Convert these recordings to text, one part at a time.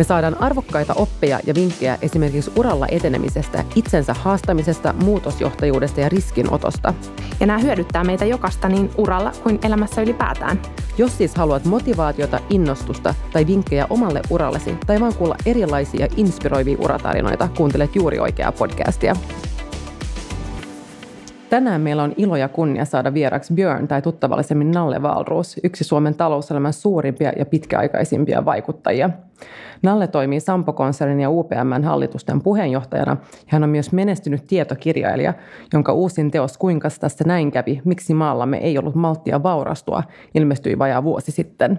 Me saadaan arvokkaita oppeja ja vinkkejä esimerkiksi uralla etenemisestä, itsensä haastamisesta, muutosjohtajuudesta ja riskinotosta. Ja nämä hyödyttää meitä jokasta niin uralla kuin elämässä ylipäätään. Jos siis haluat motivaatiota, innostusta tai vinkkejä omalle urallesi tai vaan kuulla erilaisia inspiroivia uratarinoita, kuuntelet juuri oikeaa podcastia. Tänään meillä on ilo ja kunnia saada vieraksi Björn tai tuttavallisemmin Nalle Valruus, yksi Suomen talouselämän suurimpia ja pitkäaikaisimpia vaikuttajia. Nalle toimii Sampo-konsernin ja UPMn hallitusten puheenjohtajana ja hän on myös menestynyt tietokirjailija, jonka uusin teos Kuinka tässä näin kävi, miksi maallamme ei ollut malttia vaurastua, ilmestyi vajaa vuosi sitten.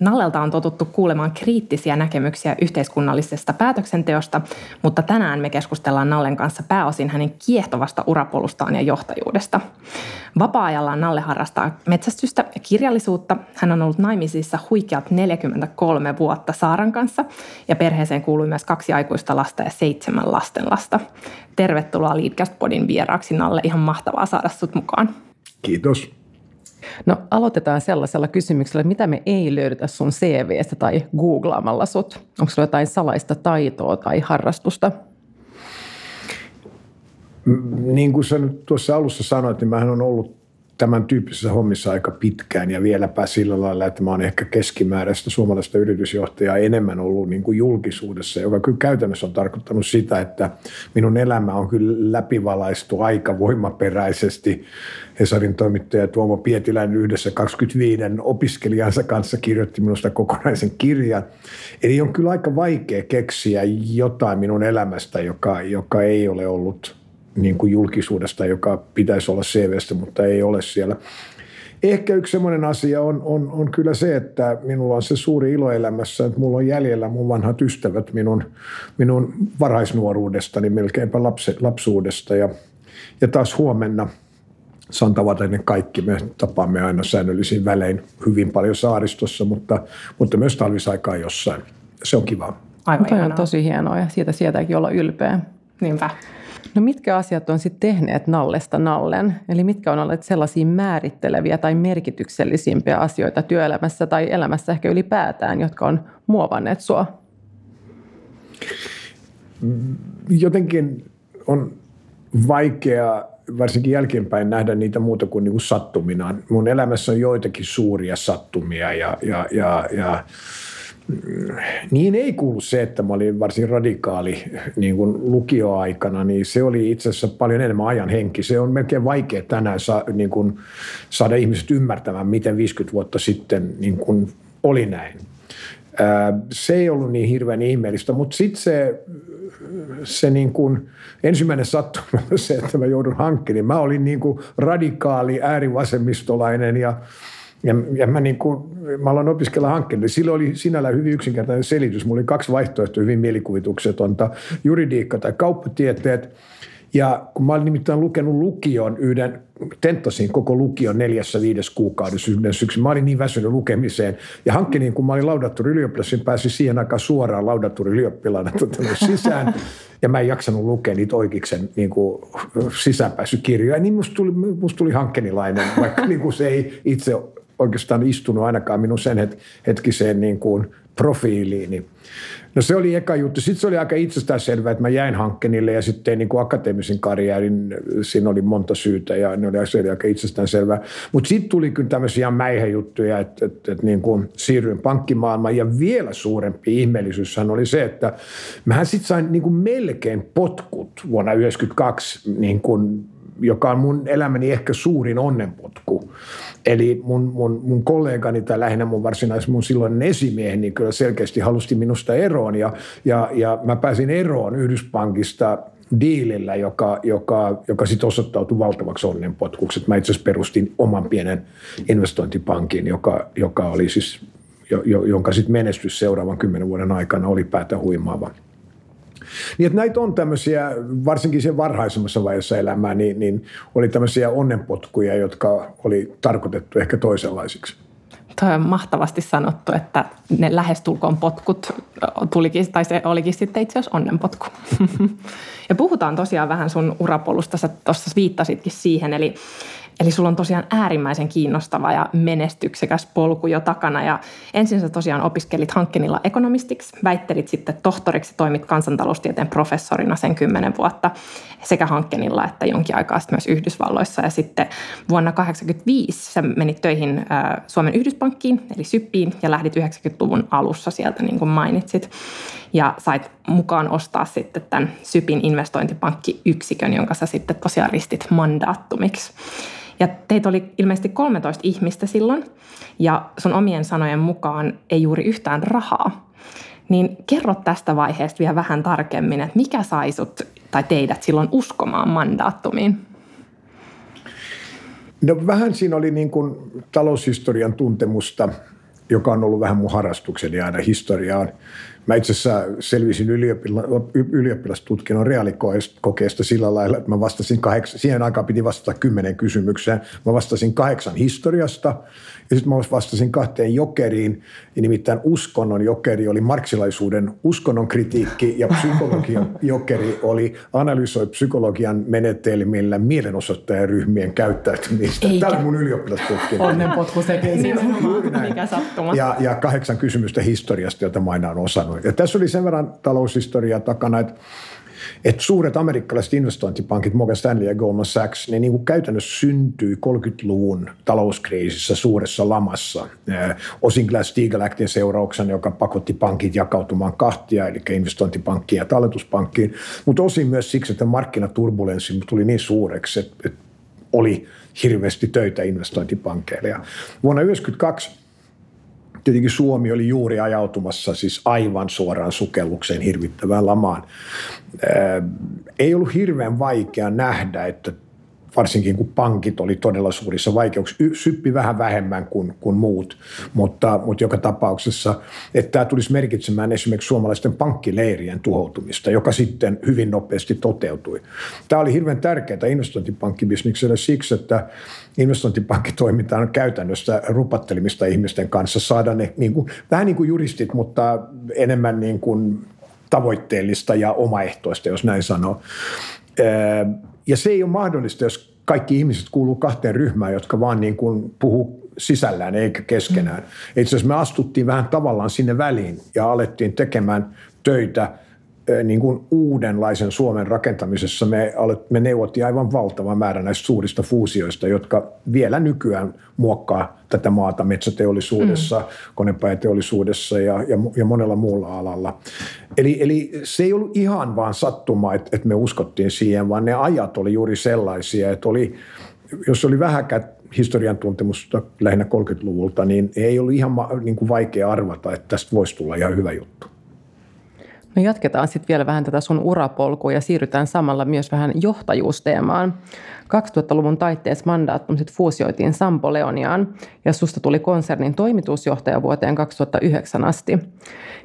Nallelta on totuttu kuulemaan kriittisiä näkemyksiä yhteiskunnallisesta päätöksenteosta, mutta tänään me keskustellaan Nallen kanssa pääosin hänen kiehtovasta urapolustaan ja johtajuudesta. Vapaa-ajallaan Nalle harrastaa metsästystä ja kirjallisuutta. Hän on ollut naimisissa huikeat 43 vuotta Saaran kanssa ja perheeseen kuului myös kaksi aikuista lasta ja seitsemän lastenlasta. Tervetuloa Leadcast Podin vieraaksi Nalle, ihan mahtavaa saada sut mukaan. Kiitos. No aloitetaan sellaisella kysymyksellä, että mitä me ei löydetä sun CVstä tai googlaamalla sut? Onko sulla jotain salaista taitoa tai harrastusta? Niin kuin sä nyt tuossa alussa sanoit, niin mähän on ollut tämän tyyppisissä hommissa aika pitkään ja vieläpä sillä lailla, että mä oon ehkä keskimääräistä suomalaista yritysjohtajaa enemmän ollut niin kuin julkisuudessa, joka kyllä käytännössä on tarkoittanut sitä, että minun elämä on kyllä läpivalaistu aika voimaperäisesti. Hesarin toimittaja Tuomo Pietiläinen yhdessä 25 opiskelijansa kanssa kirjoitti minusta kokonaisen kirjan. Eli on kyllä aika vaikea keksiä jotain minun elämästä, joka, joka ei ole ollut niin kuin julkisuudesta, joka pitäisi olla CVstä, mutta ei ole siellä. Ehkä yksi semmoinen asia on, on, on kyllä se, että minulla on se suuri ilo elämässä, että mulla on jäljellä mun vanhat ystävät minun, minun varhaisnuoruudestani, melkeinpä lapse, lapsuudesta. Ja, ja taas huomenna saan tavata ne kaikki. Me tapaamme aina säännöllisin välein hyvin paljon saaristossa, mutta, mutta myös talvisaikaa jossain. Se on kiva. Aivan on tosi hienoa ja siitä sieltäkin olla ylpeä. Niinpä. No mitkä asiat on sitten tehneet Nallesta Nallen? Eli mitkä on olleet sellaisia määritteleviä tai merkityksellisimpiä asioita työelämässä tai elämässä ehkä ylipäätään, jotka on muovanneet sua? Jotenkin on vaikea varsinkin jälkeenpäin nähdä niitä muuta kuin, niin kuin sattumina. Mun elämässä on joitakin suuria sattumia ja, ja, ja, ja niin ei kuulu se, että mä olin varsin radikaali niin kuin lukioaikana, niin se oli itse asiassa paljon enemmän ajan henki. Se on melkein vaikea tänään sa, niin kuin saada ihmiset ymmärtämään, miten 50 vuotta sitten niin kuin oli näin. Se ei ollut niin hirveän ihmeellistä, mutta sitten se, se niin kuin, ensimmäinen sattuma se, että mä joudun hankkiin. Mä olin niin kuin radikaali äärivasemmistolainen ja ja, ja mä, niin kuin, mä aloin opiskella hankkeelle. Niin silloin oli sinällään hyvin yksinkertainen selitys. Mulla oli kaksi vaihtoehtoa hyvin mielikuvituksetonta, juridiikka tai kauppatieteet. Ja kun mä olin nimittäin lukenut lukion yhden, tenttasin koko lukion neljässä viides kuukaudessa yhden syksyn. Mä olin niin väsynyt lukemiseen. Ja hankkeen, kun mä olin laudatturi ylioppilas, niin pääsin siihen aikaan suoraan laudatturi ylioppilaana sisään. Ja mä en jaksanut lukea niitä oikeiksen niin kuin, sisäänpääsykirjoja. Niin musta tuli, musta tuli hankkenilainen, vaikka niin kuin se ei itse oikeastaan istunut ainakaan minun sen hetkiseen niin kuin profiiliini. No se oli eka juttu. Sitten se oli aika itsestäänselvää, että mä jäin hankkeenille ja sitten niin kuin akateemisen karjäärin, siinä oli monta syytä ja ne oli, se oli aika itsestäänselvää. Mutta sitten tuli kyllä tämmöisiä mäihäjuttuja, että, että, että niin kuin siirryin pankkimaailmaan ja vielä suurempi ihmeellisyyshän oli se, että mähän sitten sain niin kuin melkein potkut vuonna 1992 niin kuin joka on mun elämäni ehkä suurin onnenpotku. Eli mun, mun, mun kollegani tai lähinnä mun varsinais mun silloinen esimieheni niin kyllä selkeästi halusti minusta eroon ja, ja, ja mä pääsin eroon Yhdyspankista diilillä, joka, joka, joka sitten osoittautui valtavaksi onnenpotkuksi. Mä itse asiassa perustin oman pienen investointipankin, joka, joka oli siis, jo, jonka sitten menestys seuraavan kymmenen vuoden aikana oli päätä huimaava. Niin että näitä on tämmöisiä, varsinkin sen varhaisemmassa vaiheessa elämää, niin, niin oli tämmöisiä onnenpotkuja, jotka oli tarkoitettu ehkä toisenlaisiksi. Toi on mahtavasti sanottu, että ne lähestulkoon potkut tulikin, tai se olikin sitten itse asiassa onnenpotku. ja puhutaan tosiaan vähän sun urapolusta, sä tuossa viittasitkin siihen, eli Eli sulla on tosiaan äärimmäisen kiinnostava ja menestyksekäs polku jo takana. Ja ensin sä tosiaan opiskelit Hankkenilla ekonomistiksi, väittelit sitten tohtoriksi, toimit kansantaloustieteen professorina sen kymmenen vuotta sekä Hankkenilla että jonkin aikaa sitten myös Yhdysvalloissa. Ja sitten vuonna 1985 sä menit töihin Suomen Yhdyspankkiin, eli Syppiin, ja lähdit 90-luvun alussa sieltä, niin kuin mainitsit. Ja sait mukaan ostaa sitten tämän Sypin investointipankkiyksikön, jonka sä sitten tosiaan ristit mandaattumiksi. Ja teitä oli ilmeisesti 13 ihmistä silloin, ja sun omien sanojen mukaan ei juuri yhtään rahaa. Niin kerro tästä vaiheesta vielä vähän tarkemmin, että mikä sai sut tai teidät silloin uskomaan mandaattumiin? No vähän siinä oli niin kuin taloushistorian tuntemusta, joka on ollut vähän mun harrastukseni aina historiaan. Mä itse asiassa selvisin ylioppilastutkinnon reaalikokeesta sillä lailla, että mä vastasin kahdeksan, siihen aikaan piti vastata kymmenen kysymykseen. Mä vastasin kahdeksan historiasta ja sitten mä vastasin kahteen jokeriin, ja nimittäin uskonnon jokeri oli marksilaisuuden uskonnon kritiikki, ja psykologian jokeri oli analysoi psykologian menetelmillä mielenosoittajaryhmien käyttäytymistä. Eikä. Tämä oli mun ylioppilastutkinto. Onnenpotku sekin siinä. Mikä sattuma. Ja, ja kahdeksan kysymystä historiasta, jota mä aina olen osannut. Ja tässä oli sen verran taloushistoriaa takana, että että suuret amerikkalaiset investointipankit, Morgan Stanley ja Goldman Sachs, ne niin kuin käytännössä syntyi 30-luvun talouskriisissä suuressa lamassa. Osin Glass-Steagall seurauksena, joka pakotti pankit jakautumaan kahtia, eli investointipankkiin ja talletuspankkiin, mutta osin myös siksi, että markkinaturbulenssi tuli niin suureksi, että, että oli hirveästi töitä investointipankkeille. Ja vuonna 1992 tietenkin Suomi oli juuri ajautumassa siis aivan suoraan sukellukseen hirvittävään lamaan. Ei ollut hirveän vaikea nähdä, että varsinkin kun pankit oli todella suurissa vaikeuksissa. Syppi vähän vähemmän kuin, kuin muut, mutta, mutta joka tapauksessa, että tämä tulisi merkitsemään esimerkiksi suomalaisten pankkileirien tuhoutumista, joka sitten hyvin nopeasti toteutui. Tämä oli hirveän tärkeää investointipankkibisnikselle siksi, että investointipankki toimitaan käytännössä rupattelimista ihmisten kanssa, saada ne niin kuin, vähän niin kuin juristit, mutta enemmän niin kuin tavoitteellista ja omaehtoista, jos näin sanoo. Ja se ei ole mahdollista, jos kaikki ihmiset kuuluu kahteen ryhmään, jotka vaan niin kuin puhuu sisällään eikä keskenään. Mm. Itse asiassa me astuttiin vähän tavallaan sinne väliin ja alettiin tekemään töitä – niin kuin uudenlaisen Suomen rakentamisessa me, me neuvottiin aivan valtava määrä näistä suurista fuusioista, jotka vielä nykyään muokkaa tätä maata metsäteollisuudessa, mm. konepajateollisuudessa ja, ja, ja monella muulla alalla. Eli, eli se ei ollut ihan vaan sattuma, että, että me uskottiin siihen, vaan ne ajat oli juuri sellaisia, että oli, jos oli vähäkään historian tuntemusta lähinnä 30-luvulta, niin ei ollut ihan niin kuin vaikea arvata, että tästä voisi tulla ihan hyvä juttu. No jatketaan sitten vielä vähän tätä sun urapolkua ja siirrytään samalla myös vähän johtajuusteemaan. 2000-luvun taitteessa mandaattomiset fuusioitiin Sampo Leoniaan ja susta tuli konsernin toimitusjohtaja vuoteen 2009 asti.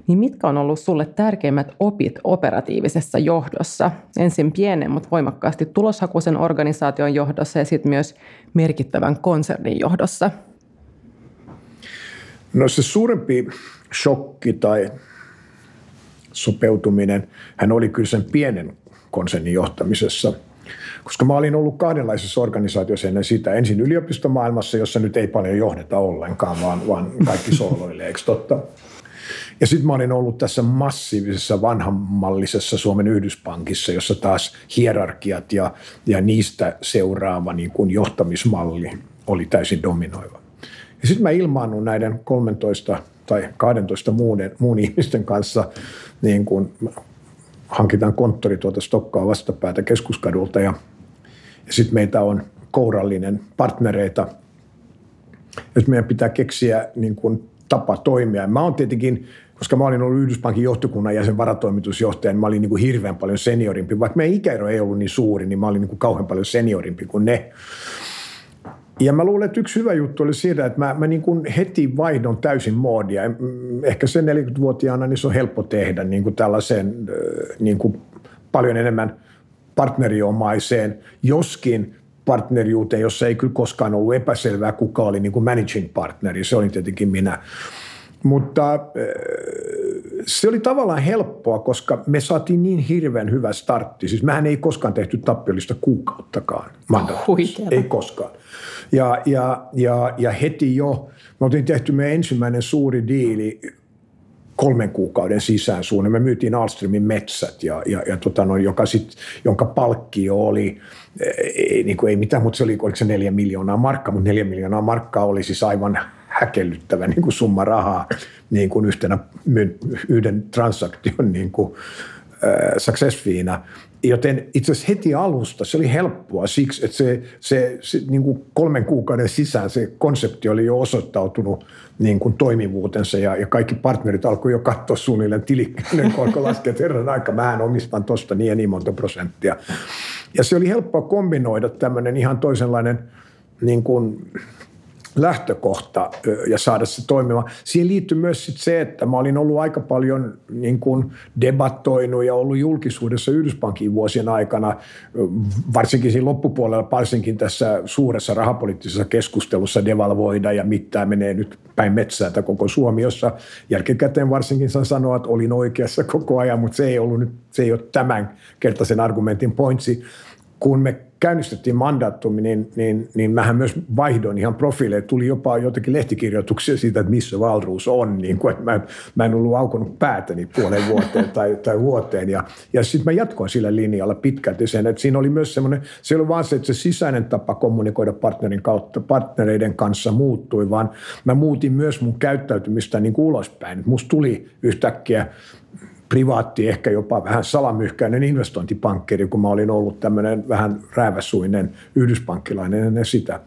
Niin mitkä on ollut sulle tärkeimmät opit operatiivisessa johdossa? Ensin pienen, mutta voimakkaasti tuloshakuisen organisaation johdossa ja sitten myös merkittävän konsernin johdossa. No se suurempi shokki tai sopeutuminen, hän oli kyllä sen pienen konsernin johtamisessa. Koska mä olin ollut kahdenlaisessa organisaatiossa ennen sitä. Ensin yliopistomaailmassa, jossa nyt ei paljon johdeta ollenkaan, vaan, vaan kaikki sooloilee, eikö totta? Ja sitten mä olin ollut tässä massiivisessa vanhammallisessa Suomen Yhdyspankissa, jossa taas hierarkiat ja, ja niistä seuraava niin kuin johtamismalli oli täysin dominoiva. Ja sitten mä ilmaannut näiden 13 tai 12 muun, muun ihmisten kanssa niin kuin hankitaan konttori tuolta Stokkaa vastapäätä keskuskadulta ja, ja sitten meitä on kourallinen partnereita. Nyt meidän pitää keksiä niin kuin tapa toimia. Mä oon tietenkin, koska mä olin ollut Yhdyspankin johtokunnan jäsen varatoimitusjohtaja, niin mä olin niin kuin hirveän paljon seniorimpi. Vaikka meidän ikäero ei ollut niin suuri, niin mä olin niin kuin kauhean paljon seniorimpi kuin ne. Ja mä luulen, että yksi hyvä juttu oli siitä, että mä, mä niin kuin heti vaihdon täysin moodia. Ehkä sen 40-vuotiaana niin se on helppo tehdä niin kuin tällaiseen niin kuin paljon enemmän partneriomaiseen, joskin partneriuteen, jossa ei kyllä koskaan ollut epäselvää, kuka oli niin kuin managing partneri. Se oli tietenkin minä. Mutta se oli tavallaan helppoa, koska me saatiin niin hirveän hyvä startti. Siis mehän ei koskaan tehty tappiollista kuukauttakaan Ei koskaan. Ja, ja, ja, ja heti jo, me oltiin tehty meidän ensimmäinen suuri diili kolmen kuukauden sisään suunnilleen. Me myytiin Alströmin metsät, ja, ja, ja tota no, joka sit, jonka palkkio oli, ei, niin kuin ei mitään, mutta se oli, oliko se neljä miljoonaa markkaa, mutta neljä miljoonaa markkaa oli siis aivan häkellyttävä niin kuin summa rahaa niin kuin yhtenä, yhden transaktion niin kuin, äh, success feena. Joten itse asiassa heti alusta se oli helppoa siksi, että se, se, se niin kuin kolmen kuukauden sisään se konsepti oli jo osoittautunut niin kuin toimivuutensa ja, ja kaikki partnerit alkoi jo katsoa suunnilleen tilikkäinen korko laskee, että herran aika, mä omistan tuosta niin ja niin monta prosenttia. Ja se oli helppoa kombinoida tämmöinen ihan toisenlainen niin kuin, lähtökohta ja saada se toimimaan. Siihen liittyy myös sit se, että mä olin ollut aika paljon niin kuin debattoinut ja ollut julkisuudessa Yhdyspankin vuosien aikana, varsinkin siinä loppupuolella, varsinkin tässä suuressa rahapoliittisessa keskustelussa devalvoida ja mitä menee nyt päin metsää koko Suomi, jossa jälkikäteen varsinkin saan sanoa, että olin oikeassa koko ajan, mutta se ei ollut nyt, se ei ole tämän kertaisen argumentin pointsi. Kun me käynnistettiin mandaattomi, niin, niin, niin mähän myös vaihdoin ihan profiileja. Tuli jopa jotakin lehtikirjoituksia siitä, että missä Valruus on. Niin kuin, että mä, mä en ollut aukonut päätäni puolen vuoteen tai, tai vuoteen. Ja, ja sitten mä jatkoin sillä linjalla pitkälti sen, että siinä oli myös semmoinen, se oli vaan se, että se sisäinen tapa kommunikoida partnerin kautta, partnereiden kanssa muuttui, vaan mä muutin myös mun käyttäytymistä niin kuin ulospäin. Musta tuli yhtäkkiä privaatti, ehkä jopa vähän salamyhkäinen investointipankkeri, kun mä olin ollut tämmöinen vähän rääväsuinen yhdyspankkilainen ennen sitä.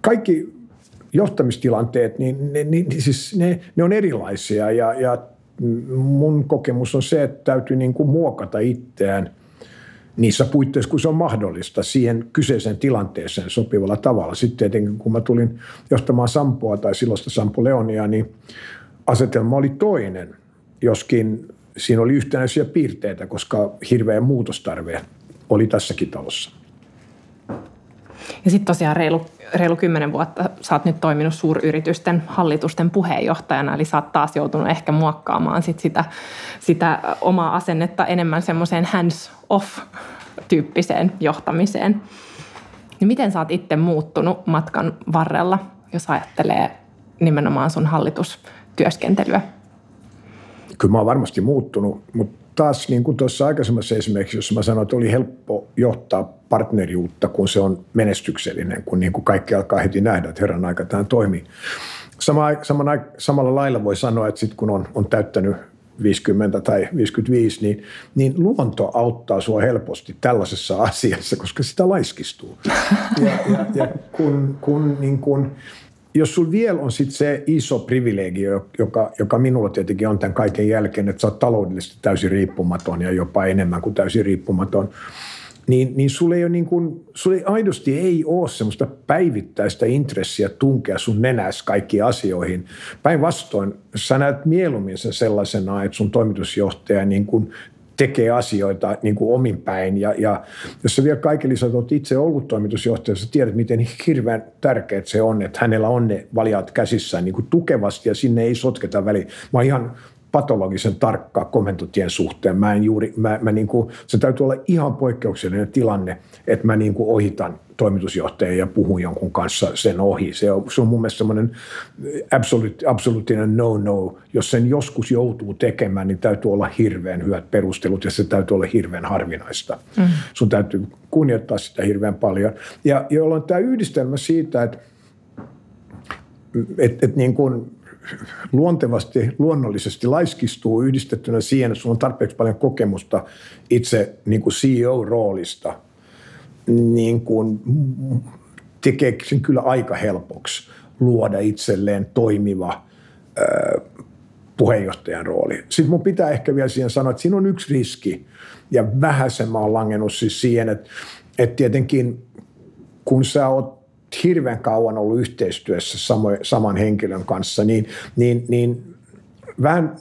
Kaikki johtamistilanteet, niin ne, niin, siis ne, ne on erilaisia ja, ja mun kokemus on se, että täytyy niin kuin muokata itseään niissä puitteissa, kun se on mahdollista siihen kyseiseen tilanteeseen sopivalla tavalla. Sitten tietenkin, kun mä tulin johtamaan Sampoa tai silloista Sampo Leonia, niin asetelma oli toinen – joskin siinä oli yhtenäisiä piirteitä, koska hirveä muutostarve oli tässäkin talossa. Ja sitten tosiaan reilu, reilu kymmenen vuotta sä oot nyt toiminut suuryritysten hallitusten puheenjohtajana, eli sä oot taas joutunut ehkä muokkaamaan sit sitä, sitä omaa asennetta enemmän semmoiseen hands-off-tyyppiseen johtamiseen. Niin miten sä oot itse muuttunut matkan varrella, jos ajattelee nimenomaan sun hallitustyöskentelyä? Kyllä mä oon varmasti muuttunut, mutta taas niin kuin tuossa aikaisemmassa esimerkiksi, jossa mä sanoin, että oli helppo johtaa partneriutta, kun se on menestyksellinen, kun niin kuin kaikki alkaa heti nähdä, että herran aika tämä toimii. Sama, samana, samalla lailla voi sanoa, että sitten kun on, on täyttänyt 50 tai 55, niin, niin luonto auttaa sua helposti tällaisessa asiassa, koska sitä laiskistuu. Ja, ja, ja kun, kun niin kun, jos sulla vielä on sit se iso privilegio, joka, joka minulla tietenkin on tämän kaiken jälkeen, että sä oot taloudellisesti täysin riippumaton ja jopa enemmän kuin täysin riippumaton, niin, niin sulla ei, ole niin kuin, sulla ei aidosti ei ole semmoista päivittäistä intressiä tunkea sun nenäs kaikkiin asioihin. Päinvastoin sä näet mieluummin sen sellaisena, että sun toimitusjohtaja niin kuin tekee asioita niin kuin omin päin. Ja, ja jos sä vielä kaiken lisäksi olet itse ollut toimitusjohtaja, sä tiedät, miten hirveän tärkeää se on, että hänellä on ne valiaat käsissään niin kuin tukevasti ja sinne ei sotketa väliin. Mä ihan patologisen tarkka komentotien suhteen. Mä en juuri, mä, mä niin kuin, se täytyy olla ihan poikkeuksellinen tilanne, että mä niin kuin ohitan toimitusjohtajan ja puhun jonkun kanssa sen ohi. Se on, se on mun mielestä semmoinen absoluut, absoluuttinen no-no. Jos sen joskus joutuu tekemään, niin täytyy olla hirveän hyvät perustelut ja se täytyy olla hirveän harvinaista. Mm. Sun täytyy kunnioittaa sitä hirveän paljon. Ja jolloin tämä yhdistelmä siitä, että et, et niin kuin luontevasti, luonnollisesti laiskistuu yhdistettynä siihen, että sulla on tarpeeksi paljon kokemusta itse niin kuin CEO-roolista, niin kuin tekee sen kyllä aika helpoksi luoda itselleen toimiva ö, puheenjohtajan rooli. Sitten mun pitää ehkä vielä siihen sanoa, että siinä on yksi riski, ja vähäsen mä oon langennut siis siihen, että, että tietenkin kun sä oot hirveän kauan ollut yhteistyössä samo, saman henkilön kanssa, niin, niin, niin vähän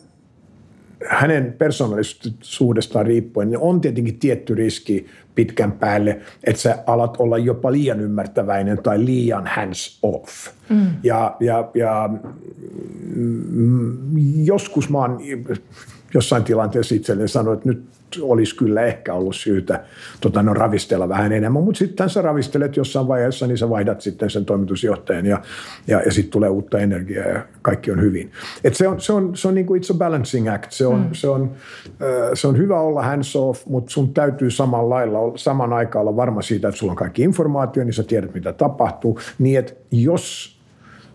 hänen persoonallisuudestaan riippuen niin on tietenkin tietty riski pitkän päälle, että sä alat olla jopa liian ymmärtäväinen tai liian hands off. Mm. Ja, ja, ja mm, joskus mä oon jossain tilanteessa itselleen sanoin, että nyt olisi kyllä ehkä ollut syytä tota, no, ravistella vähän enemmän, mutta sitten sä ravistelet jossain vaiheessa, niin sä vaihdat sitten sen toimitusjohtajan ja, ja, ja sitten tulee uutta energiaa ja kaikki on hyvin. Et se on, se on, se on niin kuin it's a balancing act. Se on, mm. se on, se on hyvä olla hands off, mutta sun täytyy saman lailla, saman aikaan olla varma siitä, että sulla on kaikki informaatio, niin sä tiedät, mitä tapahtuu. Niin, että jos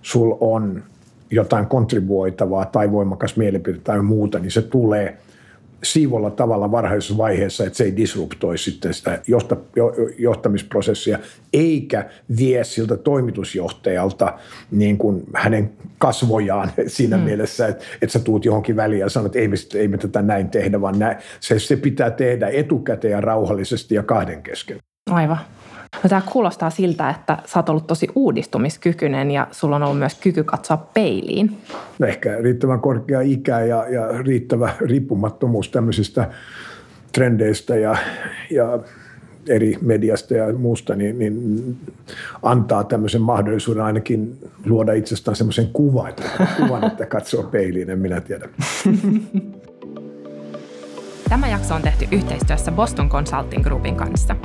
sul on jotain kontribuoitavaa tai voimakas mielipide tai muuta, niin se tulee – siivolla tavalla varhaisessa vaiheessa, että se ei disruptoi sitten sitä johta, johtamisprosessia, eikä vie siltä toimitusjohtajalta niin kuin hänen kasvojaan siinä mm. mielessä, että, että sä tuut johonkin väliin ja sanot, että ei me, ei me tätä näin tehdä, vaan näin. Se, se pitää tehdä etukäteen ja rauhallisesti ja kahden kesken. Aivan. No, tämä kuulostaa siltä, että sä oot ollut tosi uudistumiskykyinen ja sulla on ollut myös kyky katsoa peiliin. No ehkä riittävän korkea ikä ja, ja riittävä riippumattomuus tämmöisistä trendeistä ja, ja eri mediasta ja muusta, niin, niin antaa tämmöisen mahdollisuuden ainakin luoda itsestään semmoisen kuvan, että, kuvan, että katsoo peiliin, en minä tiedä. Tämä jakso on tehty yhteistyössä Boston Consulting Groupin kanssa.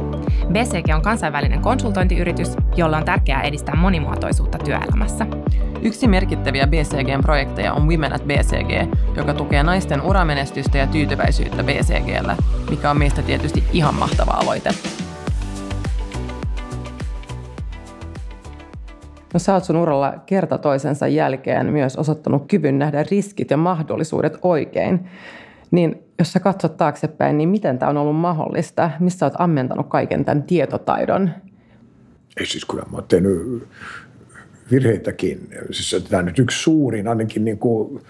BCG on kansainvälinen konsultointiyritys, jolla on tärkeää edistää monimuotoisuutta työelämässä. Yksi merkittäviä BCGn projekteja on Women at BCG, joka tukee naisten uramenestystä ja tyytyväisyyttä BCGllä, mikä on meistä tietysti ihan mahtava aloite. No sä oot sun uralla kerta toisensa jälkeen myös osoittanut kyvyn nähdä riskit ja mahdollisuudet oikein. Niin jos sä katsot taaksepäin, niin miten tämä on ollut mahdollista? Missä olet ammentanut kaiken tämän tietotaidon? Ei siis kyllä mä oon tehnyt virheitäkin. Siis tämä nyt yksi suurin, ainakin niin kuin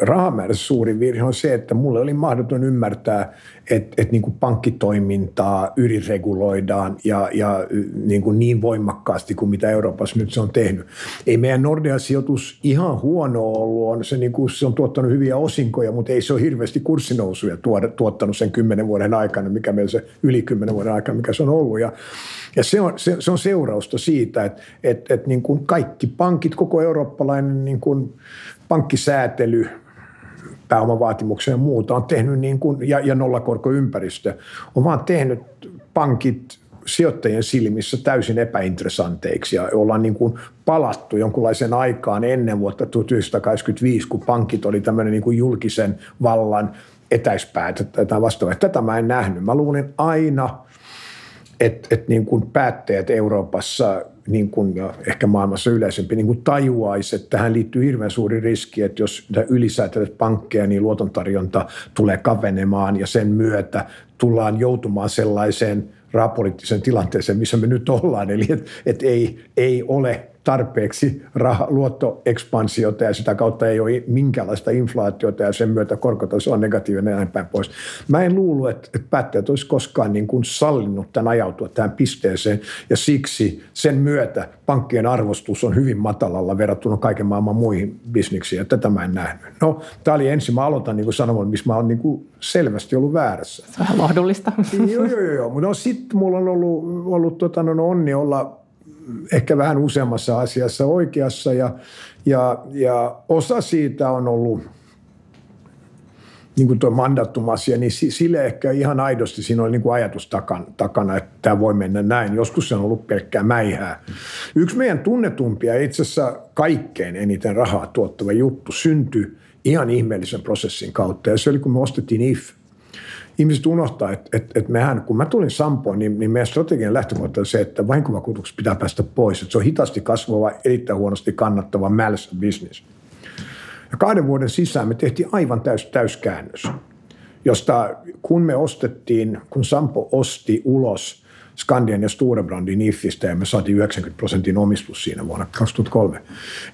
rahamäärässä suurin virhe on se, että mulle oli mahdoton ymmärtää, että, että niin kuin pankkitoimintaa ylireguloidaan ja, ja niin, kuin niin voimakkaasti kuin mitä Euroopassa nyt se on tehnyt. Ei meidän Nordea-sijoitus ihan huono ollut, on se, niin kuin, se on tuottanut hyviä osinkoja, mutta ei se ole hirveästi kurssinousuja tuottanut sen kymmenen vuoden aikana, mikä meillä se yli kymmenen vuoden aikana, mikä se on ollut. Ja, ja se, on, se, se on seurausta siitä, että, että, että niin kuin kaikki pankit, koko eurooppalainen niin kuin pankkisäätely, pääomavaatimuksia ja muuta on tehnyt niin kuin, ja, ja nollakorkoympäristö, on vaan tehnyt pankit sijoittajien silmissä täysin epäinteressanteiksi ja ollaan niin kuin palattu jonkunlaiseen aikaan ennen vuotta 1985, kun pankit oli tämmöinen niin kuin julkisen vallan etäispäätä tai vastaavaa. Tätä mä en nähnyt. Mä luulin aina, että, että niin kuin päättäjät Euroopassa niin kuin, ehkä maailmassa yleisempi niin kuin tajuaisi, että tähän liittyy hirveän suuri riski, että jos ylisäätelet pankkeja, niin luotontarjonta tulee kavenemaan ja sen myötä tullaan joutumaan sellaiseen rahapoliittiseen tilanteeseen, missä me nyt ollaan. Eli että et ei, ei ole tarpeeksi rah- luottoekspansiota ja sitä kautta ei ole minkäänlaista inflaatiota ja sen myötä korkotaso on negatiivinen ja näin päin pois. Mä en luulu, että, että päättäjät olisi koskaan niin kuin sallinut tämän ajautua tähän pisteeseen ja siksi sen myötä pankkien arvostus on hyvin matalalla verrattuna kaiken maailman muihin bisniksiin ja tätä mä en nähnyt. No, tämä oli ensin, mä aloitan niin kuin sanomaan, missä mä oon niin kuin selvästi ollut väärässä. Se on vähän lohdullista. joo, joo, joo. Mutta no, sitten mulla on ollut, ollut tota, no, onni olla ehkä vähän useammassa asiassa oikeassa ja, ja, ja osa siitä on ollut niin kuin tuo mandattumasia, niin sille ehkä ihan aidosti siinä oli niin kuin ajatus takana, takana, että tämä voi mennä näin. Joskus se on ollut pelkkää mäihää. Yksi meidän tunnetumpia, itse asiassa kaikkein eniten rahaa tuottava juttu syntyi ihan ihmeellisen prosessin kautta. Ja se oli, kun me ostettiin IF ihmiset unohtaa, että, että, että mehän, kun mä tulin Sampoon, niin, niin meidän strategian lähtökohta on se, että vahinkovakuutukset pitää päästä pois. Että se on hitaasti kasvava, erittäin huonosti kannattava mäls business. Ja kahden vuoden sisään me tehtiin aivan täys, täyskäännös, josta kun me ostettiin, kun Sampo osti ulos Skandian ja Storebrandin IFistä ja me saatiin 90 prosentin omistus siinä vuonna 2003,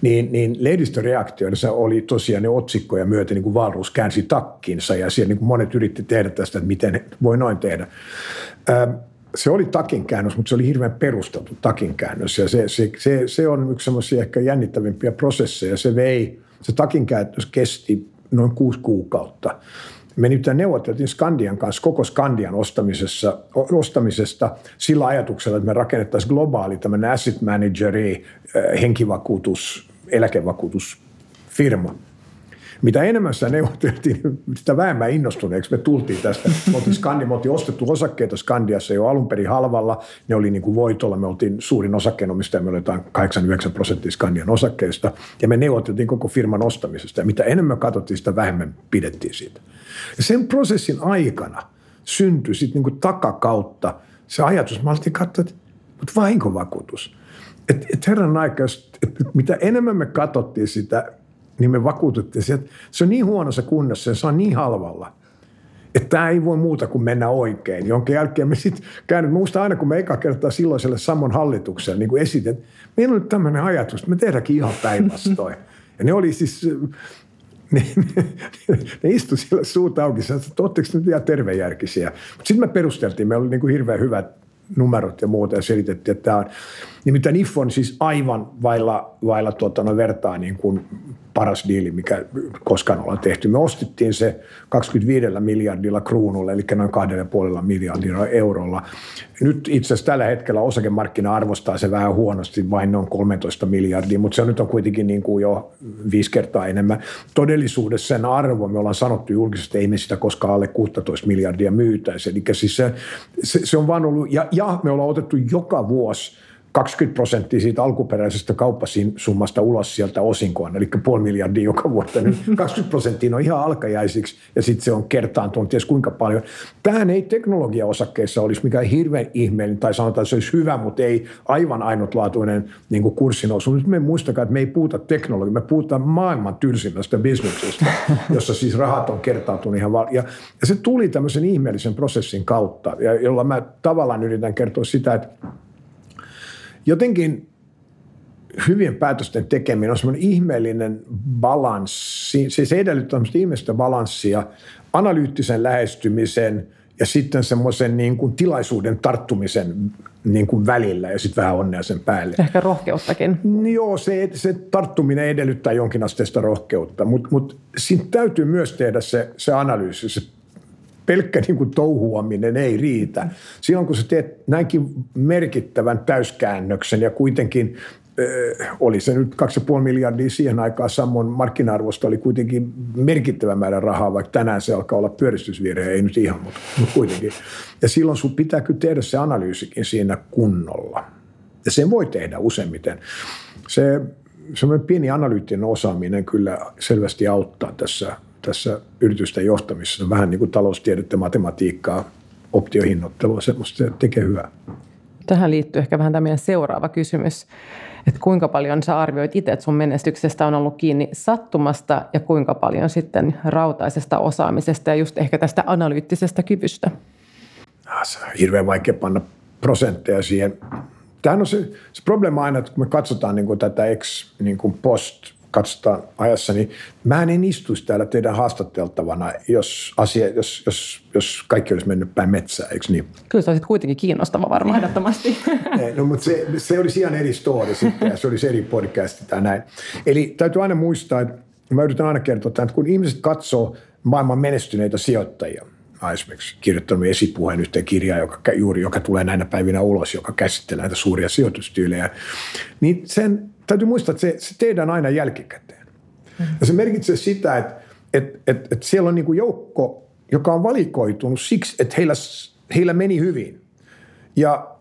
niin, niin lehdistöreaktioissa oli tosiaan ne otsikkoja myöten, niin kuin Valruus käänsi takkinsa ja siellä niin kuin monet yritti tehdä tästä, että miten voi noin tehdä. se oli takinkäännös, mutta se oli hirveän perusteltu takinkäännös ja se, se, se, se on yksi semmoisia ehkä jännittävimpiä prosesseja. Se vei, se takinkäännös kesti noin kuusi kuukautta. Me nyt neuvoteltiin Skandian kanssa koko Skandian ostamisessa, ostamisesta sillä ajatuksella, että me rakennettaisiin globaali tämmöinen asset manageri, henkivakuutus, eläkevakuutusfirma – mitä enemmän sitä neuvoteltiin, sitä vähemmän innostuneeksi me tultiin tästä. Me oltiin Skandi, me oltiin ostettu osakkeita Skandiassa jo alun perin halvalla. Ne oli niin kuin voitolla. Me oltiin suurin osakkeenomistaja, me oli jotain 89 prosenttia Skandian osakkeista. Ja me neuvoteltiin koko firman ostamisesta. Ja mitä enemmän katsottiin, sitä vähemmän pidettiin siitä. Ja sen prosessin aikana syntyi sitten niin takakautta se ajatus. Mä aloitin katsoa, että mutta vahinkovakuutus. Että et herran aika, että mitä enemmän me katsottiin sitä niin me vakuutettiin, että se on niin huonossa kunnossa ja se on niin halvalla, että tämä ei voi muuta kuin mennä oikein. Jonka jälkeen me sitten käynyt, muista aina kun me eka kertaa silloiselle Sammon hallitukselle niin esitin, meillä on nyt tämmöinen ajatus, että me tehdäänkin ihan päinvastoin. Ja ne oli siis, ne, ne, istu siellä suut auki, että oletteko nyt ihan tervejärkisiä. Mutta sitten me perusteltiin, meillä oli niin kuin hirveän hyvät numerot ja muuta ja selitettiin, että tämä on, nimittäin IF on siis aivan vailla, vailla tuota, no vertaa niin kuin paras diili, mikä koskaan ollaan tehty. Me ostettiin se 25 miljardilla kruunulla, eli noin 2,5 miljardilla eurolla. Nyt itse asiassa tällä hetkellä osakemarkkina arvostaa se vähän huonosti, vain noin 13 miljardia, mutta se nyt on kuitenkin niin kuin jo viisi kertaa enemmän. Todellisuudessa sen arvo, me ollaan sanottu julkisesti, että ei me sitä koskaan alle 16 miljardia myytäisi. Eli siis se, se, se on vaan ollut, ja, ja me ollaan otettu joka vuosi 20 prosenttia siitä alkuperäisestä kauppasummasta ulos sieltä osinkoon, eli puoli miljardia joka vuotta, niin 20 prosenttia on ihan alkajaisiksi ja sitten se on kertaantunut ties kuinka paljon. Tähän ei teknologiaosakkeissa olisi mikään hirveän ihmeellinen tai sanotaan, että se olisi hyvä, mutta ei aivan ainutlaatuinen niin kuin kurssinousu. Nyt me muistakaa, että me ei puhuta teknologiaa, me puhutaan maailman tylsimmästä bisneksestä, jossa siis rahat on kertaantunut ihan val- ja, ja se tuli tämmöisen ihmeellisen prosessin kautta, ja jolla mä tavallaan yritän kertoa sitä, että jotenkin hyvien päätösten tekeminen on semmoinen ihmeellinen balanssi. Siis se edellyttää ihmeellistä balanssia analyyttisen lähestymisen ja sitten semmoisen niin kuin tilaisuuden tarttumisen niin kuin välillä ja sitten vähän onnea sen päälle. Ehkä rohkeuttakin. Joo, se, se tarttuminen edellyttää jonkinasteista rohkeutta, mutta mut siinä täytyy myös tehdä se, se analyysi, se pelkkä niin kuin touhuaminen ei riitä. Silloin kun sä teet näinkin merkittävän täyskäännöksen ja kuitenkin äh, oli se nyt 2,5 miljardia siihen aikaan, Sammon markkina-arvosta oli kuitenkin merkittävä määrä rahaa, vaikka tänään se alkaa olla pyöristysvirhe, ei nyt ihan, mutta, mutta kuitenkin. Ja silloin sun pitää kyllä tehdä se analyysikin siinä kunnolla. Ja sen voi tehdä useimmiten. Se semmoinen pieni analyyttinen osaaminen kyllä selvästi auttaa tässä tässä yritysten johtamisessa vähän niin kuin taloustiedettä, matematiikkaa, optiohinnoittelua, semmoista se tekee hyvää. Tähän liittyy ehkä vähän tämä seuraava kysymys, että kuinka paljon sä arvioit itse, että sun menestyksestä on ollut kiinni sattumasta ja kuinka paljon sitten rautaisesta osaamisesta ja just ehkä tästä analyyttisestä kyvystä? Ah, se on hirveän vaikea panna prosentteja siihen. Tämähän on se, se probleema aina, että kun me katsotaan niin kuin tätä ex niin kuin post katsotaan ajassa, niin mä en istuisi täällä teidän haastatteltavana, jos, asia, jos, jos, jos kaikki olisi mennyt päin metsää, eikö niin? Kyllä se olisi kuitenkin kiinnostava varmaan. Ehdottomasti. no, mutta se, se olisi ihan eri story sitten ja se olisi eri podcast tai näin. Eli täytyy aina muistaa, että mä yritän aina kertoa että kun ihmiset katsoo maailman menestyneitä sijoittajia, mä esimerkiksi kirjoittanut esipuheen yhteen kirjaan, joka, juuri, joka tulee näinä päivinä ulos, joka käsittelee näitä suuria sijoitustyylejä, niin sen täytyy muistaa, että se, se tehdään aina jälkikäteen. Ja se merkitsee sitä, että, että, että, että siellä on niin kuin joukko, joka on valikoitunut siksi, että heillä, heillä meni hyvin. Ja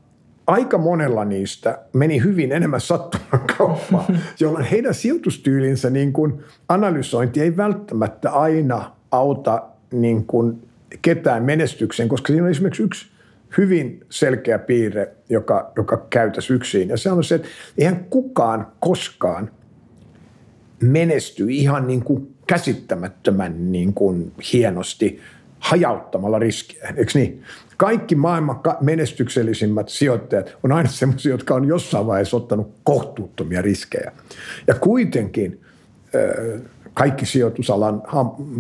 aika monella niistä meni hyvin enemmän sattuman kauppa, jolloin heidän sijoitustyylinsä niin kuin analysointi ei välttämättä aina auta niin kuin ketään menestykseen, koska siinä on esimerkiksi yksi hyvin selkeä piirre, joka, joka käytäisi yksin. Ja se on se, että eihän kukaan koskaan menesty ihan niin kuin käsittämättömän niin kuin hienosti hajauttamalla riskiä, eikö niin? Kaikki maailman menestyksellisimmät sijoittajat on aina sellaisia, jotka on jossain vaiheessa ottanut kohtuuttomia riskejä. Ja kuitenkin kaikki sijoitusalan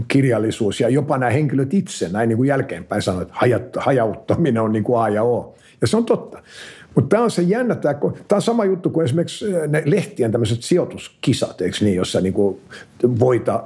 kirjallisuus ja jopa nämä henkilöt itse, näin niin kuin jälkeenpäin sanoivat, että hajauttaminen on niin kuin A ja O. Ja se on totta. Mutta tämä on se jännä, tämä on sama juttu kuin esimerkiksi ne lehtien tämmöiset sijoituskisat, eikö niin, jossa niin kuin voita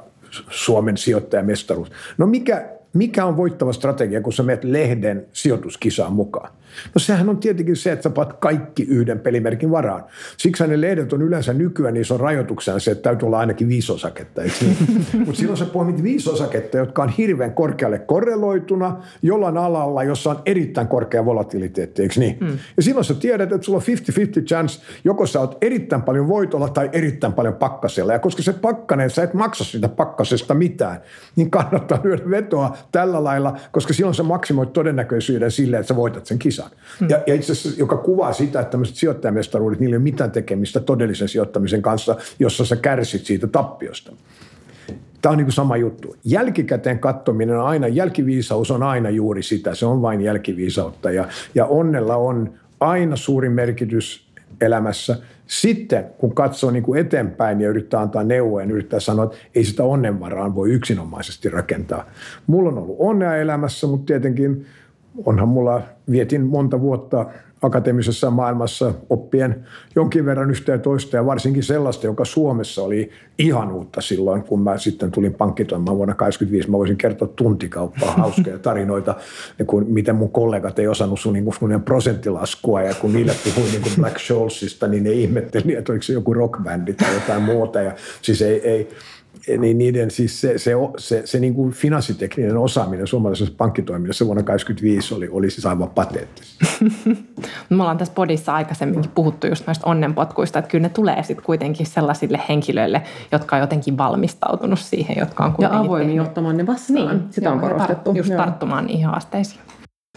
Suomen sijoittajamestaruus. No mikä, mikä on voittava strategia, kun sä menet lehden sijoituskisaan mukaan? No sehän on tietenkin se, että sä paat kaikki yhden pelimerkin varaan. Siksi ne lehdet on yleensä nykyään, niin se on rajoituksena se, että täytyy olla ainakin viisi osaketta. Niin? Mutta silloin sä poimit viisi osaketta, jotka on hirveän korkealle korreloituna jollain alalla, jossa on erittäin korkea volatiliteetti, eikö niin? Mm. Ja silloin sä tiedät, että sulla on 50-50 chance, joko sä oot erittäin paljon voitolla tai erittäin paljon pakkasella. Ja koska se pakkanen, sä et maksa sitä pakkasesta mitään, niin kannattaa lyödä vetoa tällä lailla, koska silloin sä maksimoit todennäköisyyden sille, että sä voitat sen kisan. Hmm. Ja, ja itse asiassa, joka kuvaa sitä, että tämmöiset sijoittajamestaruudet, niillä ei ole mitään tekemistä todellisen sijoittamisen kanssa, jossa sä kärsit siitä tappiosta. Tämä on niin kuin sama juttu. Jälkikäteen katsominen on aina, jälkiviisaus on aina juuri sitä, se on vain jälkiviisautta ja, ja onnella on aina suuri merkitys elämässä. Sitten kun katsoo niin kuin eteenpäin ja yrittää antaa neuvoja, niin yrittää sanoa, että ei sitä onnenvaraan voi yksinomaisesti rakentaa. Mulla on ollut onnea elämässä, mutta tietenkin – onhan mulla, vietin monta vuotta akateemisessa maailmassa oppien jonkin verran yhtä ja toista ja varsinkin sellaista, joka Suomessa oli ihan uutta silloin, kun mä sitten tulin pankkitoimaan vuonna 1985. Mä voisin kertoa tuntikauppaa hauskoja tarinoita, kun miten mun kollegat ei osannut sun niin prosenttilaskua ja kun niille puhui niin kuin Black Scholesista, niin ne ihmetteli, että oliko se joku rockbändi tai jotain muuta. Ja siis ei, ei, niin niiden siis se, se, se, se niin kuin finanssitekninen osaaminen suomalaisessa pankkitoiminnassa vuonna 1985 oli, oli siis aivan pateettista. Me ollaan tässä podissa aikaisemminkin puhuttu just näistä onnenpotkuista, että kyllä ne tulee sitten kuitenkin sellaisille henkilöille, jotka on jotenkin valmistautunut siihen, jotka on Ja avoimia ottamaan ne vastaan. Niin, Sitä on korostettu. Just Joo. tarttumaan niihin haasteisiin.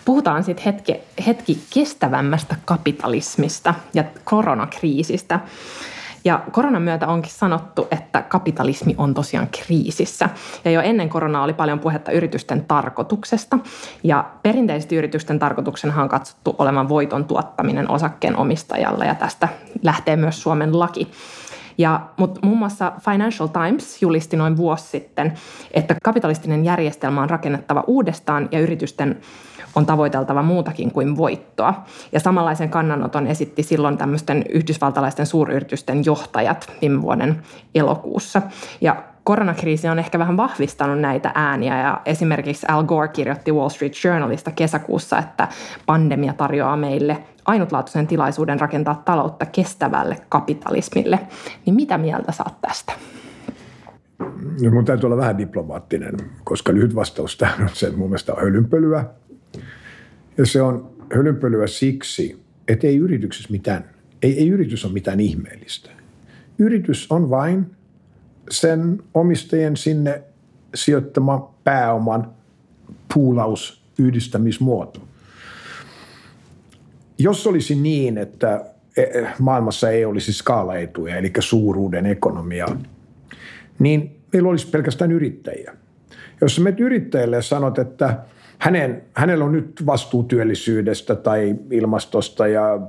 Puhutaan sitten hetki, hetki kestävämmästä kapitalismista ja koronakriisistä. Ja koronan myötä onkin sanottu, että kapitalismi on tosiaan kriisissä. Ja jo ennen koronaa oli paljon puhetta yritysten tarkoituksesta. Ja perinteisesti yritysten tarkoituksena on katsottu olevan voiton tuottaminen osakkeen omistajalle ja tästä lähtee myös Suomen laki. Ja, mutta muun muassa Financial Times julisti noin vuosi sitten, että kapitalistinen järjestelmä on rakennettava uudestaan ja yritysten on tavoiteltava muutakin kuin voittoa. Ja samanlaisen kannanoton esitti silloin tämmöisten yhdysvaltalaisten suuryritysten johtajat viime vuoden elokuussa. Ja koronakriisi on ehkä vähän vahvistanut näitä ääniä ja esimerkiksi Al Gore kirjoitti Wall Street Journalista kesäkuussa, että pandemia tarjoaa meille ainutlaatuisen tilaisuuden rakentaa taloutta kestävälle kapitalismille. Niin mitä mieltä saat tästä? No, mun täytyy olla vähän diplomaattinen, koska lyhyt vastaus tähän on se, että mun mielestä on hölynpölyä. Ja se on hölynpölyä siksi, että ei yrityksessä mitään, ei, ei yritys ole mitään ihmeellistä. Yritys on vain sen omistajien sinne sijoittama pääoman puulaus, yhdistämismuoto. Jos olisi niin, että e, e, maailmassa ei olisi skaalaetuja, eli suuruuden ekonomia, niin meillä olisi pelkästään yrittäjiä. Jos menet yrittäjälle ja sanot, että hänen, hänellä on nyt vastuu työllisyydestä tai ilmastosta ja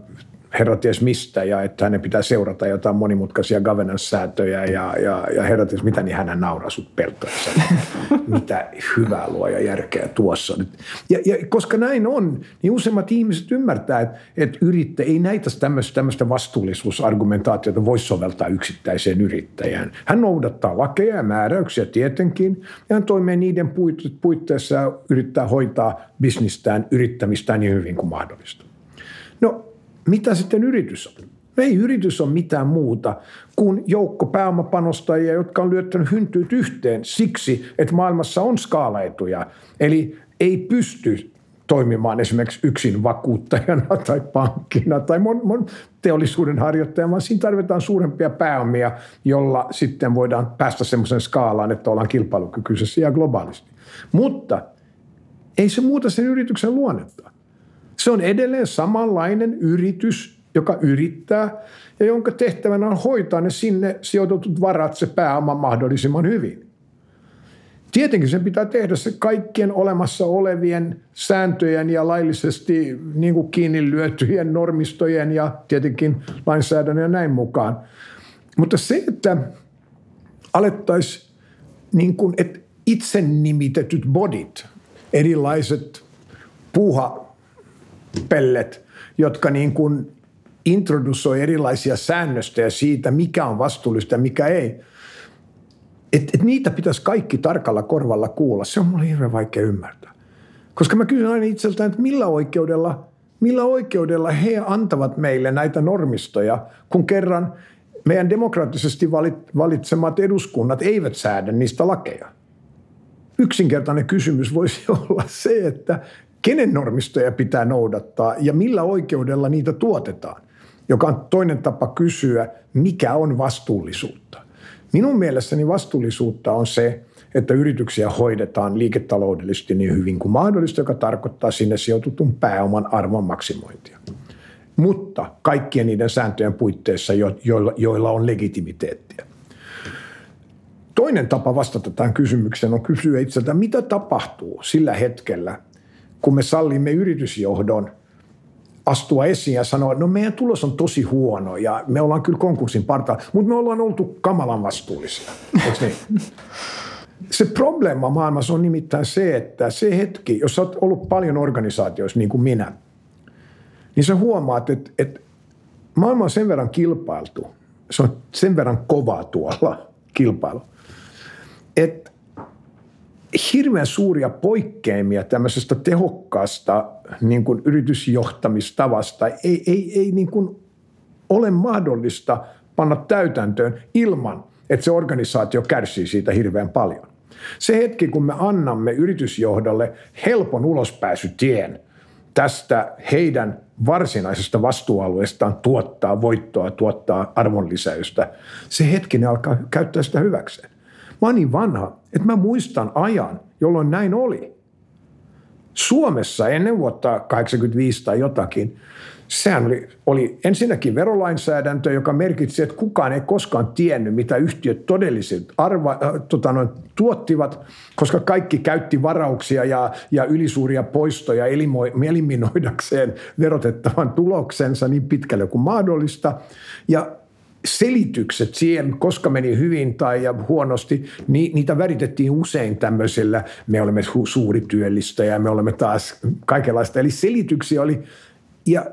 herra ties mistä ja että hänen pitää seurata jotain monimutkaisia governance-säätöjä ja, ja, ja herra ties mitä, niin hän nauraa sut peltoissa. mitä hyvää luoja järkeä tuossa nyt. Ja, ja koska näin on, niin useimmat ihmiset ymmärtää, että, että yrittä, ei näitä tämmöistä, tämmöistä vastuullisuusargumentaatiota voi soveltaa yksittäiseen yrittäjään. Hän noudattaa lakeja ja määräyksiä tietenkin, ja hän toimii niiden puitteissa ja yrittää hoitaa bisnistään, yrittämistään niin hyvin kuin mahdollista. No mitä sitten yritys on? Ei yritys ole mitään muuta kuin joukko pääomapanostajia, jotka on lyöttänyt hyntyyt yhteen siksi, että maailmassa on skaalaetuja. Eli ei pysty toimimaan esimerkiksi yksin vakuuttajana tai pankkina tai mon, mon teollisuuden harjoittajana, vaan siinä tarvitaan suurempia pääomia, jolla sitten voidaan päästä semmoisen skaalaan, että ollaan kilpailukykyisessä ja globaalisti. Mutta ei se muuta sen yrityksen luonnetta. Se on edelleen samanlainen yritys, joka yrittää ja jonka tehtävänä on hoitaa ne sinne sijoitetut varat, se pääoma mahdollisimman hyvin. Tietenkin sen pitää tehdä se kaikkien olemassa olevien sääntöjen ja laillisesti niin kuin kiinni lyötyjen normistojen ja tietenkin lainsäädännön ja näin mukaan. Mutta se, että alettaisiin niin kuin, että itse nimitetyt bodit, erilaiset puuha pellet, jotka niin kuin introdusoi erilaisia säännöstöjä siitä, mikä on vastuullista ja mikä ei. että et niitä pitäisi kaikki tarkalla korvalla kuulla. Se on mulle hirveän vaikea ymmärtää. Koska mä kysyn aina itseltään, että millä oikeudella, millä oikeudella he antavat meille näitä normistoja, kun kerran meidän demokraattisesti valitsemat eduskunnat eivät säädä niistä lakeja. Yksinkertainen kysymys voisi olla se, että kenen normistoja pitää noudattaa ja millä oikeudella niitä tuotetaan, joka on toinen tapa kysyä, mikä on vastuullisuutta. Minun mielessäni vastuullisuutta on se, että yrityksiä hoidetaan liiketaloudellisesti niin hyvin kuin mahdollista, joka tarkoittaa sinne sijoitutun pääoman arvon maksimointia. Mutta kaikkien niiden sääntöjen puitteissa, joilla, joilla on legitimiteettiä. Toinen tapa vastata tähän kysymykseen on kysyä itseltä, mitä tapahtuu sillä hetkellä, kun me sallimme yritysjohdon astua esiin ja sanoa, että no meidän tulos on tosi huono ja me ollaan kyllä konkurssin partaalla, mutta me ollaan oltu kamalan vastuullisia. niin? Se probleema maailmassa on nimittäin se, että se hetki, jos olet ollut paljon organisaatioissa niin kuin minä, niin sä huomaat, että, että maailma on sen verran kilpailtu, se on sen verran kova tuolla kilpailu, että hirveän suuria poikkeamia tämmöisestä tehokkaasta niin kuin yritysjohtamistavasta ei, ei, ei niin kuin ole mahdollista panna täytäntöön ilman, että se organisaatio kärsii siitä hirveän paljon. Se hetki, kun me annamme yritysjohdolle helpon ulospääsytien tästä heidän varsinaisesta vastuualueestaan tuottaa voittoa, tuottaa arvonlisäystä, se hetki ne alkaa käyttää sitä hyväkseen. Mä oon niin vanha, että mä muistan ajan, jolloin näin oli. Suomessa ennen vuotta 85 tai jotakin, sehän oli, oli ensinnäkin verolainsäädäntö, joka merkitsi, että kukaan ei koskaan tiennyt, mitä yhtiöt todelliset arva, äh, tota noin, tuottivat, koska kaikki käytti varauksia ja, ja ylisuuria poistoja eliminoidakseen verotettavan tuloksensa niin pitkälle kuin mahdollista. Ja selitykset siihen, koska meni hyvin tai huonosti, niin niitä väritettiin usein tämmöisellä, me olemme suuri työllistä ja me olemme taas kaikenlaista. Eli selityksiä oli, ja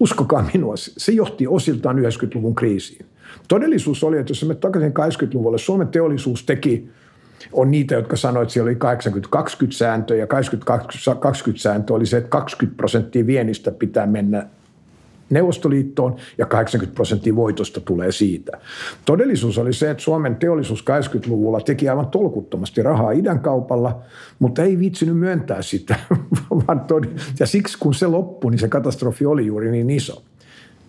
uskokaa minua, se johti osiltaan 90-luvun kriisiin. Todellisuus oli, että jos me takaisin 80-luvulle, Suomen teollisuus teki on niitä, jotka sanoivat, että siellä oli 80-20 sääntö ja 80-20 sääntö oli se, että 20 prosenttia vienistä pitää mennä Neuvostoliittoon ja 80 prosenttia voitosta tulee siitä. Todellisuus oli se, että Suomen teollisuus 80-luvulla teki aivan tolkuttomasti rahaa idän kaupalla, mutta ei viitsinyt myöntää sitä. ja siksi kun se loppui, niin se katastrofi oli juuri niin iso.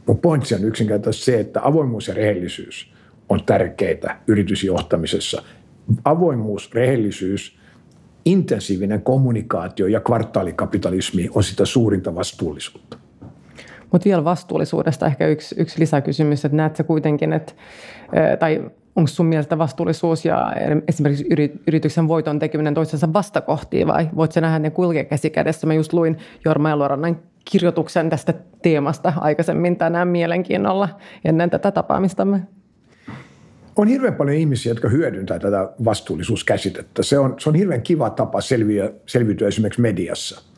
Mun pointsi on yksinkertaisesti se, että avoimuus ja rehellisyys on tärkeitä yritysjohtamisessa. Avoimuus, rehellisyys, intensiivinen kommunikaatio ja kvartaalikapitalismi on sitä suurinta vastuullisuutta. Mutta vielä vastuullisuudesta ehkä yksi, yksi lisäkysymys, että näetkö kuitenkin, että, tai onko sun mielestä vastuullisuus ja esimerkiksi yrityksen voiton tekeminen toisensa vastakohtiin vai voit nähdä ne kulkea käsi kädessä? Mä just luin Jorma Elorannan kirjoituksen tästä teemasta aikaisemmin tänään mielenkiinnolla ennen tätä tapaamistamme. On hirveän paljon ihmisiä, jotka hyödyntää tätä vastuullisuuskäsitettä. Se on, se on hirveän kiva tapa selviä, selviytyä esimerkiksi mediassa –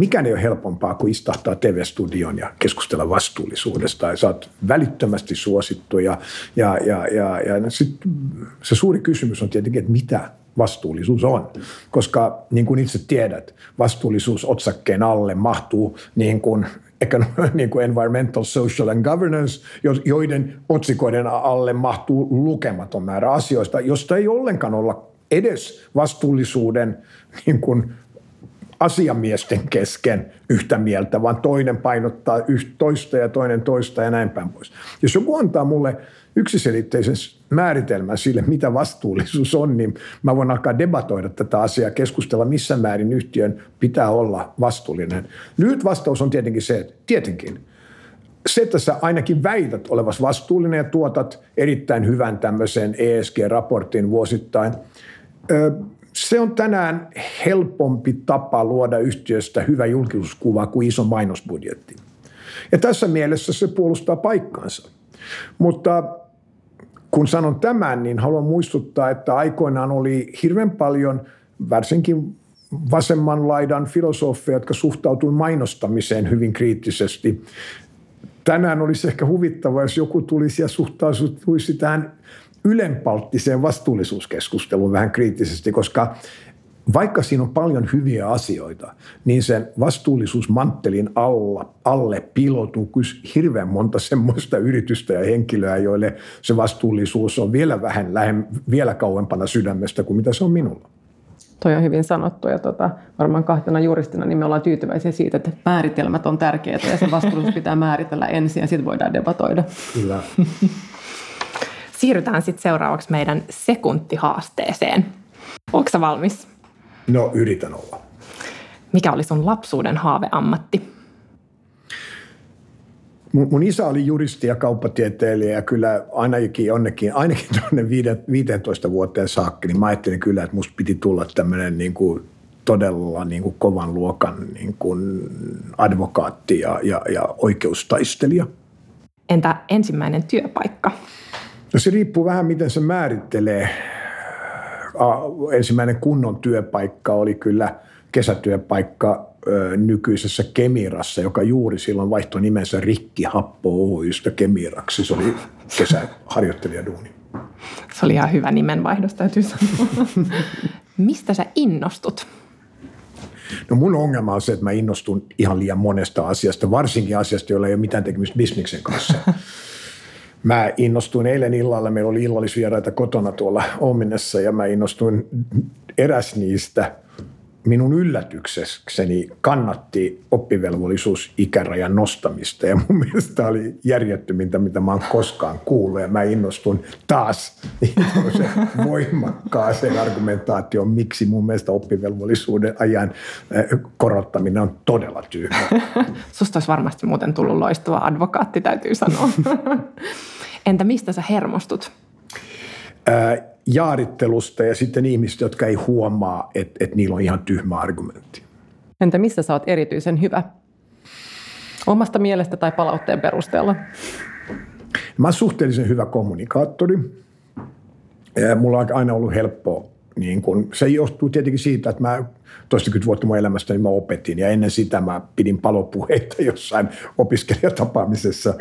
mikään ei ole helpompaa kuin istahtaa TV-studioon ja keskustella vastuullisuudesta. Ja sä oot välittömästi suosittu ja, ja, ja, ja, ja sit se suuri kysymys on tietenkin, että mitä vastuullisuus on. Koska niin kuin itse tiedät, vastuullisuus otsakkeen alle mahtuu niin kuin niin kuin environmental, social and governance, joiden otsikoiden alle mahtuu lukematon määrä asioista, josta ei ollenkaan olla edes vastuullisuuden niin kuin asiamiesten kesken yhtä mieltä, vaan toinen painottaa toista ja toinen toista ja näin päin pois. Jos joku antaa mulle yksiselitteisen määritelmän sille, mitä vastuullisuus on, niin mä voin alkaa debatoida tätä asiaa, keskustella missä määrin yhtiön pitää olla vastuullinen. Lyhyt vastaus on tietenkin se, että tietenkin se, että sä ainakin väität olevas vastuullinen ja tuotat erittäin hyvän tämmöisen ESG-raportin vuosittain, se on tänään helpompi tapa luoda yhtiöstä hyvä julkisuuskuva kuin iso mainosbudjetti. Ja tässä mielessä se puolustaa paikkaansa. Mutta kun sanon tämän, niin haluan muistuttaa, että aikoinaan oli hirveän paljon varsinkin vasemman laidan filosofeja, jotka suhtautuivat mainostamiseen hyvin kriittisesti. Tänään olisi ehkä huvittavaa, jos joku tulisi ja suhtautuisi tähän ylenpalttiseen vastuullisuuskeskusteluun vähän kriittisesti, koska vaikka siinä on paljon hyviä asioita, niin sen vastuullisuusmanttelin alla, alle piiloutuu hirveän monta semmoista yritystä ja henkilöä, joille se vastuullisuus on vielä vähän lähem, vielä kauempana sydämestä kuin mitä se on minulla. Toi on hyvin sanottu ja tota, varmaan kahtena juristina niin me ollaan tyytyväisiä siitä, että määritelmät on tärkeitä ja se vastuullisuus pitää määritellä ensin ja sitten voidaan debatoida. Kyllä. Siirrytään sitten seuraavaksi meidän sekuntihaasteeseen. Onko valmis? No, yritän olla. Mikä oli sun lapsuuden haaveammatti? Mun, mun isä oli juristi ja kauppatieteilijä ja kyllä ainakin jonnekin, ainakin tuonne 15 vuoteen saakka, niin mä ajattelin kyllä, että musta piti tulla tämmöinen niin kuin todella niin kuin kovan luokan niin kuin advokaatti ja, ja, ja oikeustaistelija. Entä ensimmäinen työpaikka? No se riippuu vähän, miten se määrittelee. Ensimmäinen kunnon työpaikka oli kyllä kesätyöpaikka nykyisessä Kemirassa, joka juuri silloin vaihtoi nimensä Rikki Happo Oystä Kemiraksi. Se oli kesäharjoittelijaduuni. Se oli ihan hyvä nimenvaihdos, täytyy sanoa. Mistä sä innostut? No mun ongelma on se, että mä innostun ihan liian monesta asiasta, varsinkin asiasta, jolla ei ole mitään tekemistä bisniksen kanssa. Mä innostuin eilen illalla, meillä oli illallisvieraita kotona tuolla Ominessa ja mä innostuin eräs niistä minun yllätyksekseni kannatti oppivelvollisuusikärajan nostamista ja mun mielestä oli järjettömintä, mitä mä oon koskaan kuullut ja mä innostun taas voimakkaaseen argumentaatioon, miksi mun mielestä oppivelvollisuuden ajan korottaminen on todella tyhmä. Susta olisi varmasti muuten tullut loistava advokaatti, täytyy sanoa. Entä mistä sä hermostut? Jaarittelusta ja sitten ihmistä, jotka ei huomaa, että, että niillä on ihan tyhmä argumentti. Entä missä sä oot erityisen hyvä? Omasta mielestä tai palautteen perusteella? Mä oon suhteellisen hyvä kommunikaattori. Mulla on aina ollut helppo niin kun, se johtuu tietenkin siitä, että mä toistakymmentä vuotta mun elämästä niin mä opetin ja ennen sitä mä pidin palopuheita jossain opiskelijatapaamisessa.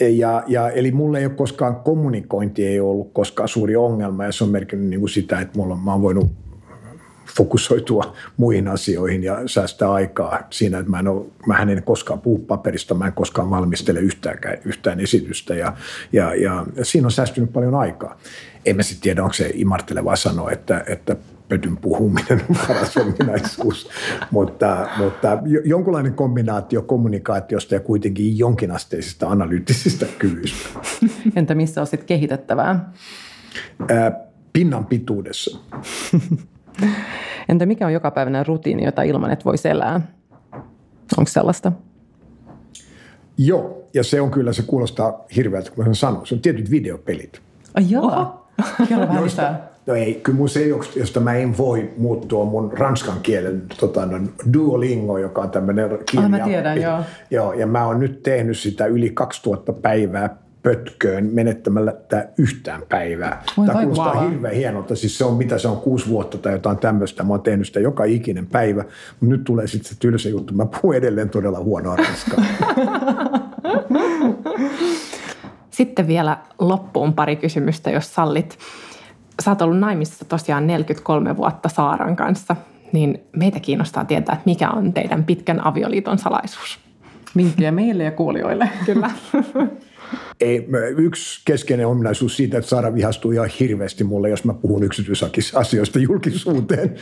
Ja, ja, eli mulle ei ole koskaan, kommunikointi ei ollut koskaan suuri ongelma ja se on merkinnyt niin kuin sitä, että mulla, mä oon voinut fokusoitua muihin asioihin ja säästää aikaa siinä, että mä en, ole, mä en koskaan puhu paperista, mä en koskaan valmistele yhtään, yhtään esitystä ja, ja, ja siinä on säästynyt paljon aikaa. En mä sitten tiedä, onko se imartelevaa sanoa, että, että pötyn puhuminen on paras ominaisuus, mutta, mutta jonkunlainen kombinaatio kommunikaatiosta ja kuitenkin jonkinasteisista analyyttisistä kyvyistä. Entä missä on sitten kehitettävää? Ää, pinnan pituudessa. Entä mikä on jokapäiväinen rutiini, jota ilman et voisi elää? Onko sellaista? Joo, ja se on kyllä, se kuulostaa hirveältä, kun mä sanon. Se on tietyt videopelit. Ai joo? Kerro vähän josta, No ei, kyllä mun se, josta mä en voi muuttua mun ranskan kielen tota, no, Duolingo, joka on tämmöinen kieli. Ah, mä tiedän, joo. joo. ja mä oon nyt tehnyt sitä yli 2000 päivää pötköön menettämällä tämä yhtään päivää. Oi, tämä kuulostaa wow. hirveän hienolta. Siis se on mitä se on kuusi vuotta tai jotain tämmöistä. Mä oon tehnyt sitä joka ikinen päivä. Mutta nyt tulee sitten se tylsä juttu. Mä puhun edelleen todella huonoa ranskaa. Sitten vielä loppuun pari kysymystä, jos sallit. Sä oot ollut naimisissa tosiaan 43 vuotta Saaran kanssa, niin meitä kiinnostaa tietää, että mikä on teidän pitkän avioliiton salaisuus. Vinkkiä meille ja kuulijoille. Kyllä. Ei, yksi keskeinen ominaisuus siitä, että Saara vihastuu ihan hirveästi mulle, jos mä puhun yksityisasioista julkisuuteen.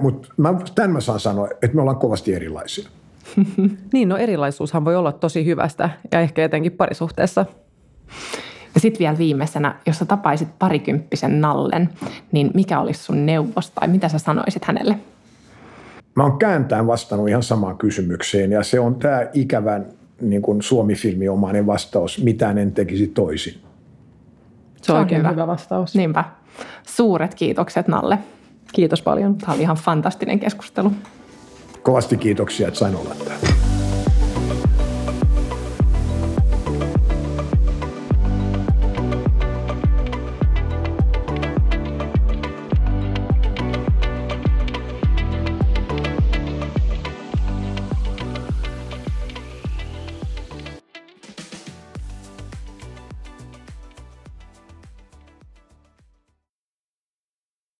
Mutta tämän mä saan sanoa, että me ollaan kovasti erilaisia. niin, no erilaisuushan voi olla tosi hyvästä ja ehkä etenkin parisuhteessa. Ja sitten vielä viimeisenä, jos sä tapaisit parikymppisen Nallen, niin mikä olisi sun neuvos tai mitä sä sanoisit hänelle? Mä oon kääntäen vastannut ihan samaan kysymykseen ja se on tämä ikävän niin kuin Suomi-filmiomainen vastaus, mitään en tekisi toisin. Se on oikein hyvä. hyvä vastaus. Niinpä. Suuret kiitokset Nalle. Kiitos paljon. Tämä oli ihan fantastinen keskustelu. Kovasti kiitoksia, että sain olla täällä.